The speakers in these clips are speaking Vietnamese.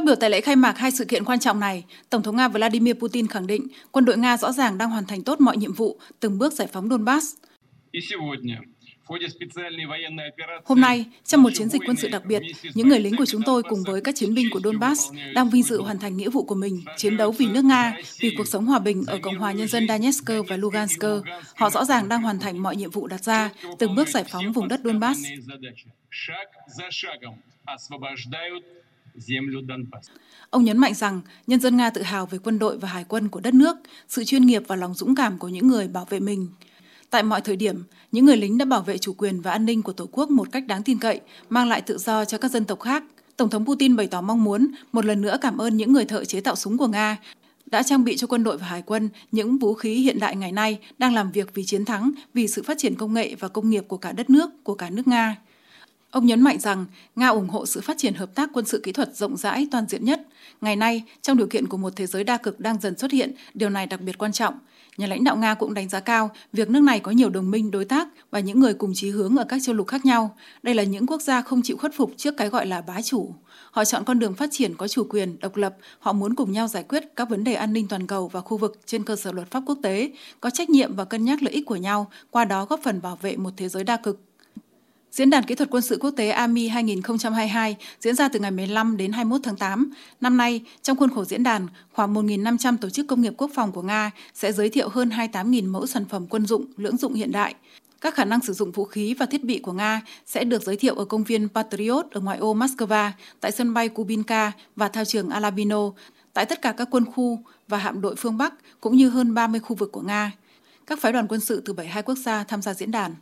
Phát biểu tại lễ khai mạc hai sự kiện quan trọng này, Tổng thống Nga Vladimir Putin khẳng định quân đội Nga rõ ràng đang hoàn thành tốt mọi nhiệm vụ, từng bước giải phóng Donbass. Hôm nay, trong một chiến dịch quân sự đặc biệt, những người lính của chúng tôi cùng với các chiến binh của Donbass đang vinh dự hoàn thành nghĩa vụ của mình, chiến đấu vì nước Nga, vì cuộc sống hòa bình ở Cộng hòa Nhân dân Donetsk và Lugansk. Họ rõ ràng đang hoàn thành mọi nhiệm vụ đặt ra, từng bước giải phóng vùng đất Donbass. Ông nhấn mạnh rằng nhân dân Nga tự hào về quân đội và hải quân của đất nước, sự chuyên nghiệp và lòng dũng cảm của những người bảo vệ mình. Tại mọi thời điểm, những người lính đã bảo vệ chủ quyền và an ninh của Tổ quốc một cách đáng tin cậy, mang lại tự do cho các dân tộc khác. Tổng thống Putin bày tỏ mong muốn một lần nữa cảm ơn những người thợ chế tạo súng của Nga đã trang bị cho quân đội và hải quân những vũ khí hiện đại ngày nay đang làm việc vì chiến thắng, vì sự phát triển công nghệ và công nghiệp của cả đất nước, của cả nước Nga. Ông nhấn mạnh rằng Nga ủng hộ sự phát triển hợp tác quân sự kỹ thuật rộng rãi toàn diện nhất. Ngày nay, trong điều kiện của một thế giới đa cực đang dần xuất hiện, điều này đặc biệt quan trọng. Nhà lãnh đạo Nga cũng đánh giá cao việc nước này có nhiều đồng minh đối tác và những người cùng chí hướng ở các châu lục khác nhau. Đây là những quốc gia không chịu khuất phục trước cái gọi là bá chủ. Họ chọn con đường phát triển có chủ quyền, độc lập. Họ muốn cùng nhau giải quyết các vấn đề an ninh toàn cầu và khu vực trên cơ sở luật pháp quốc tế, có trách nhiệm và cân nhắc lợi ích của nhau, qua đó góp phần bảo vệ một thế giới đa cực. Diễn đàn kỹ thuật quân sự quốc tế AMI 2022 diễn ra từ ngày 15 đến 21 tháng 8. Năm nay, trong khuôn khổ diễn đàn, khoảng 1.500 tổ chức công nghiệp quốc phòng của Nga sẽ giới thiệu hơn 28.000 mẫu sản phẩm quân dụng, lưỡng dụng hiện đại. Các khả năng sử dụng vũ khí và thiết bị của Nga sẽ được giới thiệu ở công viên Patriot ở ngoại ô Moscow, tại sân bay Kubinka và thao trường Alabino, tại tất cả các quân khu và hạm đội phương Bắc cũng như hơn 30 khu vực của Nga. Các phái đoàn quân sự từ 72 quốc gia tham gia diễn đàn.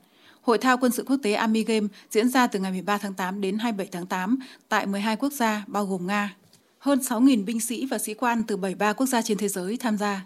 Hội thao quân sự quốc tế Army Game diễn ra từ ngày 13 tháng 8 đến 27 tháng 8 tại 12 quốc gia, bao gồm Nga. Hơn 6.000 binh sĩ và sĩ quan từ 73 quốc gia trên thế giới tham gia.